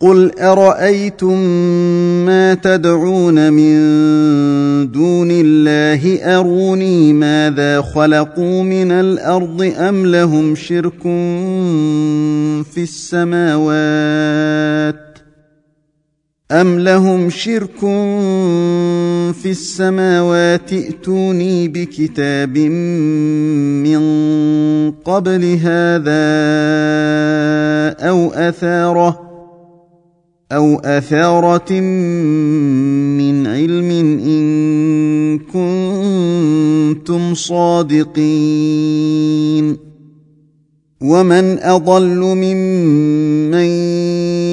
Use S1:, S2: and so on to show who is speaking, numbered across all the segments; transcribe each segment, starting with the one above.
S1: قل ارايتم ما تدعون من دون الله اروني ماذا خلقوا من الارض ام لهم شرك في السماوات ام لهم شرك في السماوات ائتوني بكتاب من قبل هذا او اثاره او اثاره من علم ان كنتم صادقين ومن اضل ممن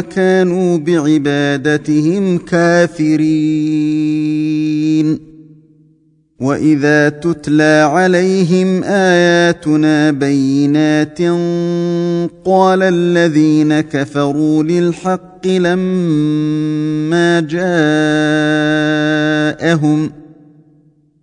S1: وكانوا بعبادتهم كافرين واذا تتلى عليهم اياتنا بينات قال الذين كفروا للحق لما جاءهم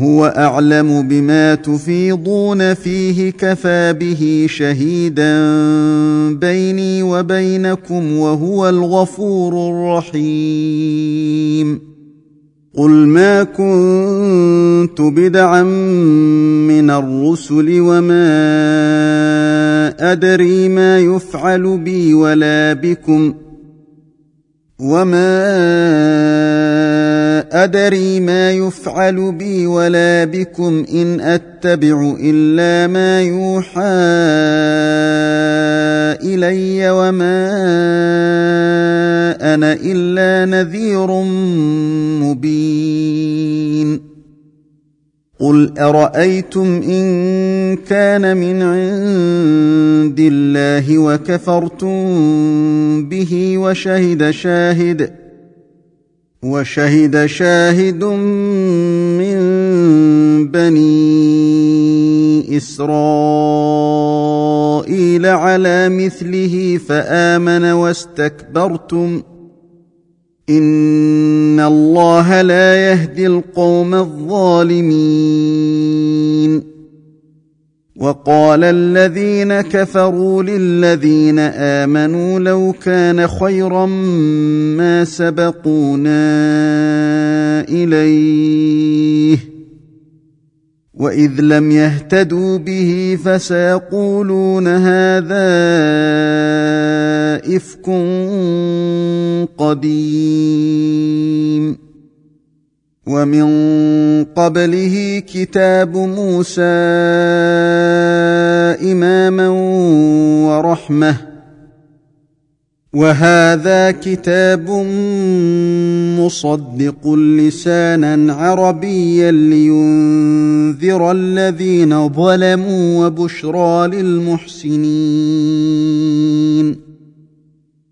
S1: هو اعلم بما تفيضون فيه كفى به شهيدا بيني وبينكم وهو الغفور الرحيم قل ما كنت بدعا من الرسل وما ادري ما يفعل بي ولا بكم وما ادري ما يفعل بي ولا بكم ان اتبع الا ما يوحى الي وما انا الا نذير مبين قل ارايتم ان كان من عند الله وكفرتم به وشهد شاهد وشهد شاهد من بني اسرائيل على مثله فامن واستكبرتم ان الله لا يهدي القوم الظالمين وقال الذين كفروا للذين امنوا لو كان خيرا ما سبقونا اليه واذ لم يهتدوا به فسيقولون هذا افك قديم ومن قبله كتاب موسى اماما ورحمه وهذا كتاب مصدق لسانا عربيا لينذر الذين ظلموا وبشرى للمحسنين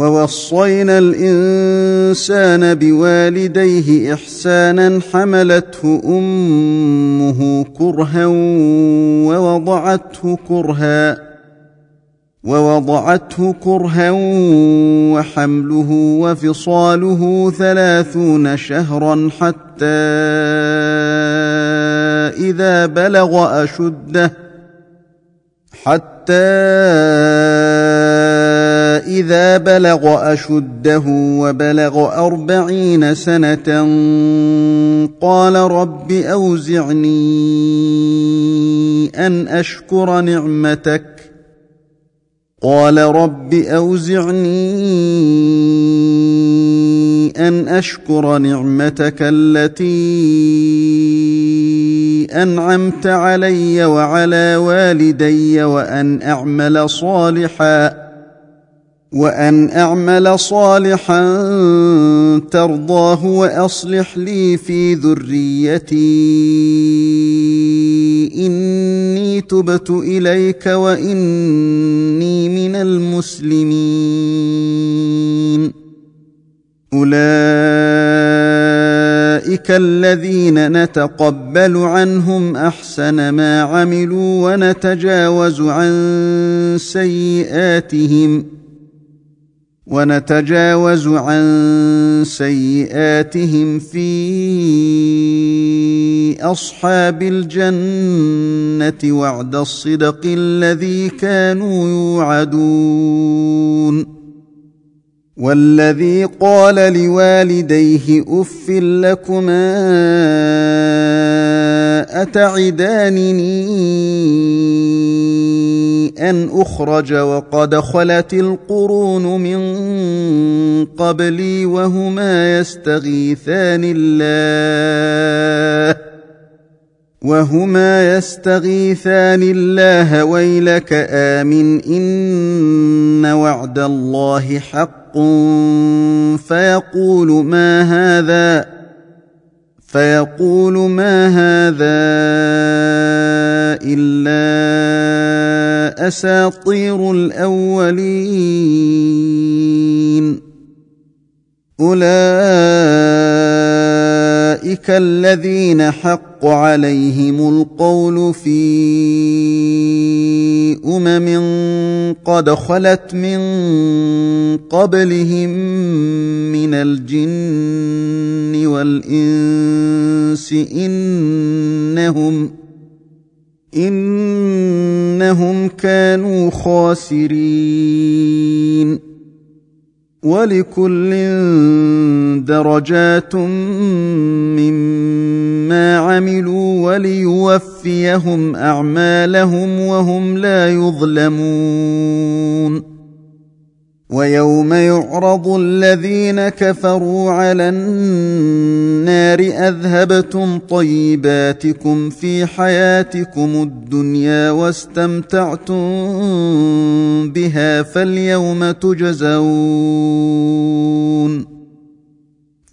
S1: ووصينا الانسان بوالديه احسانا حملته امه كرها ووضعته كرها ووضعته كرها وحمله وفصاله ثلاثون شهرا حتى اذا بلغ اشده حتى اذا بلغ اشده وبلغ اربعين سنه قال رب اوزعني ان اشكر نعمتك قال رب اوزعني ان اشكر نعمتك التي انعمت علي وعلى والدي وان اعمل صالحا وان اعمل صالحا ترضاه واصلح لي في ذريتي اني تبت اليك واني من المسلمين اولئك الذين نتقبل عنهم احسن ما عملوا ونتجاوز عن سيئاتهم ونتجاوز عن سيئاتهم في اصحاب الجنه وعد الصدق الذي كانوا يوعدون والذي قال لوالديه اف لكما اتعدانني ان اخرج وقد خلت القرون من قبلي وهما يستغيثان الله وهما يستغيثان الله ويلك امن ان وعد الله حق فيقول ما هذا فيقول ما هذا الا اساطير الاولين اولئك اولئك الذين حق عليهم القول في امم قد خلت من قبلهم من الجن والانس انهم انهم كانوا خاسرين ولكل درجات مما عملوا وليوفيهم اعمالهم وهم لا يظلمون ويوم يعرض الذين كفروا على النار اذهبتم طيباتكم في حياتكم الدنيا واستمتعتم بها فاليوم تجزون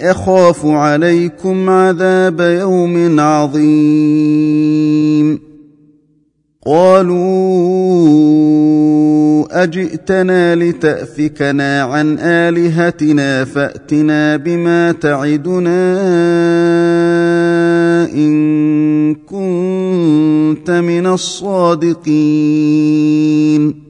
S1: اخاف عليكم عذاب يوم عظيم قالوا اجئتنا لتافكنا عن الهتنا فاتنا بما تعدنا ان كنت من الصادقين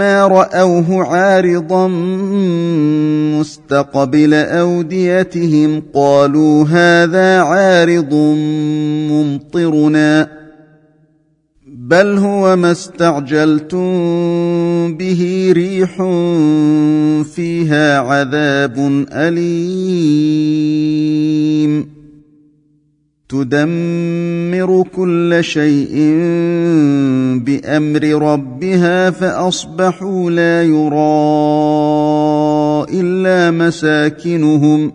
S1: ما راوه عارضا مستقبل اوديتهم قالوا هذا عارض ممطرنا بل هو ما استعجلتم به ريح فيها عذاب اليم تدمر كل شيء بامر ربها فاصبحوا لا يرى الا مساكنهم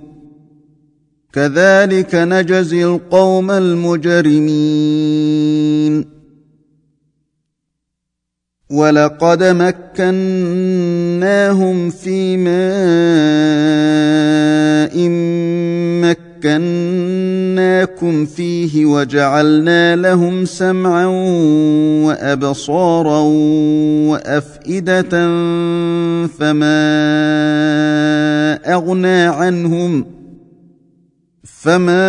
S1: كذلك نجزي القوم المجرمين ولقد مكناهم في ماء مك مكناكم فيه وجعلنا لهم سمعا وابصارا وافئده فما اغنى عنهم فما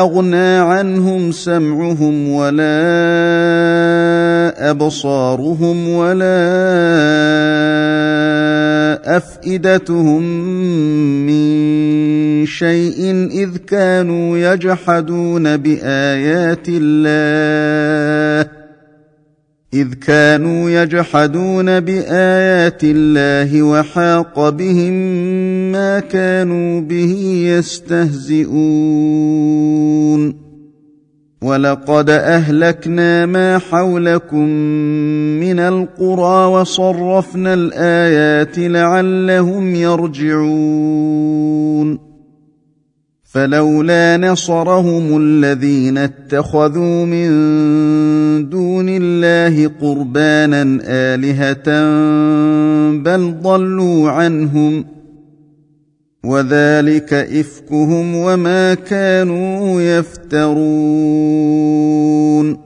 S1: اغنى عنهم سمعهم ولا ابصارهم ولا افئدتهم من شيء اذ كانوا يجحدون بايات الله اذ كانوا يجحدون بايات الله وحاق بهم ما كانوا به يستهزئون ولقد اهلكنا ما حولكم من القرى وصرفنا الايات لعلهم يرجعون فلولا نصرهم الذين اتخذوا من دون الله قربانا الهه بل ضلوا عنهم وذلك افكهم وما كانوا يفترون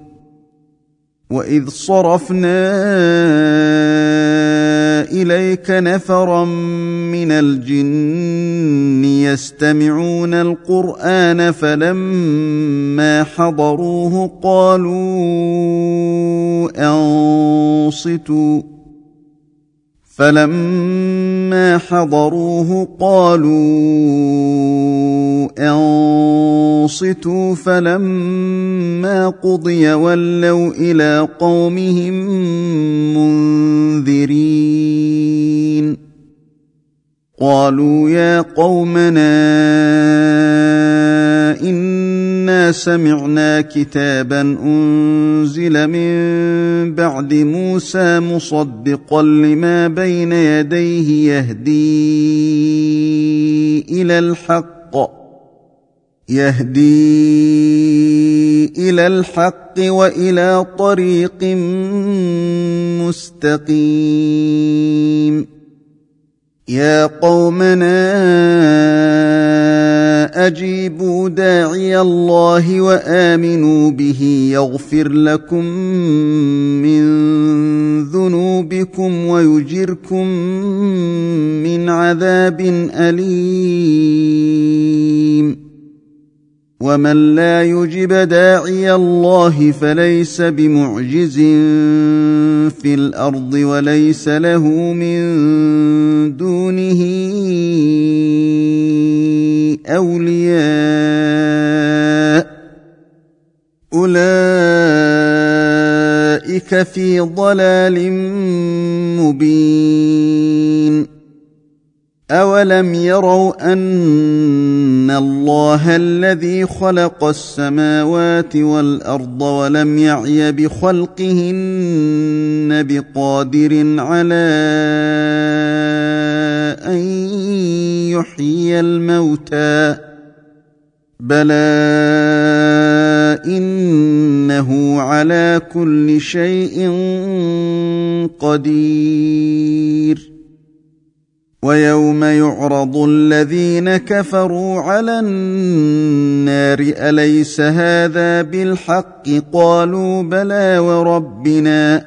S1: واذ صرفنا اليك نفرا من الجن يستمعون القران فلما حضروه قالوا انصتوا فلما حضروه قالوا انصتوا فلما قضي ولوا الى قومهم منذرين قالوا يا قومنا إن سمعنا كتابا انزل من بعد موسى مصدقا لما بين يديه يهدي الى الحق يهدي الى الحق والى طريق مستقيم يا قومنا أجيبوا داعي الله وآمنوا به يغفر لكم من ذنوبكم ويجركم من عذاب أليم ومن لا يجب داعي الله فليس بمعجز في الارض وليس له من دونه اولياء اولئك في ضلال مبين اولم يروا ان الله الذي خلق السماوات والارض ولم يعي بخلقهن بقادر على ان يحيي الموتى بلى انه على كل شيء قدير ويوم يعرض الذين كفروا على النار اليس هذا بالحق قالوا بلى وربنا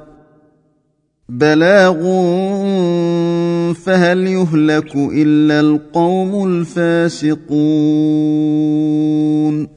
S1: بلاغ فهل يهلك الا القوم الفاسقون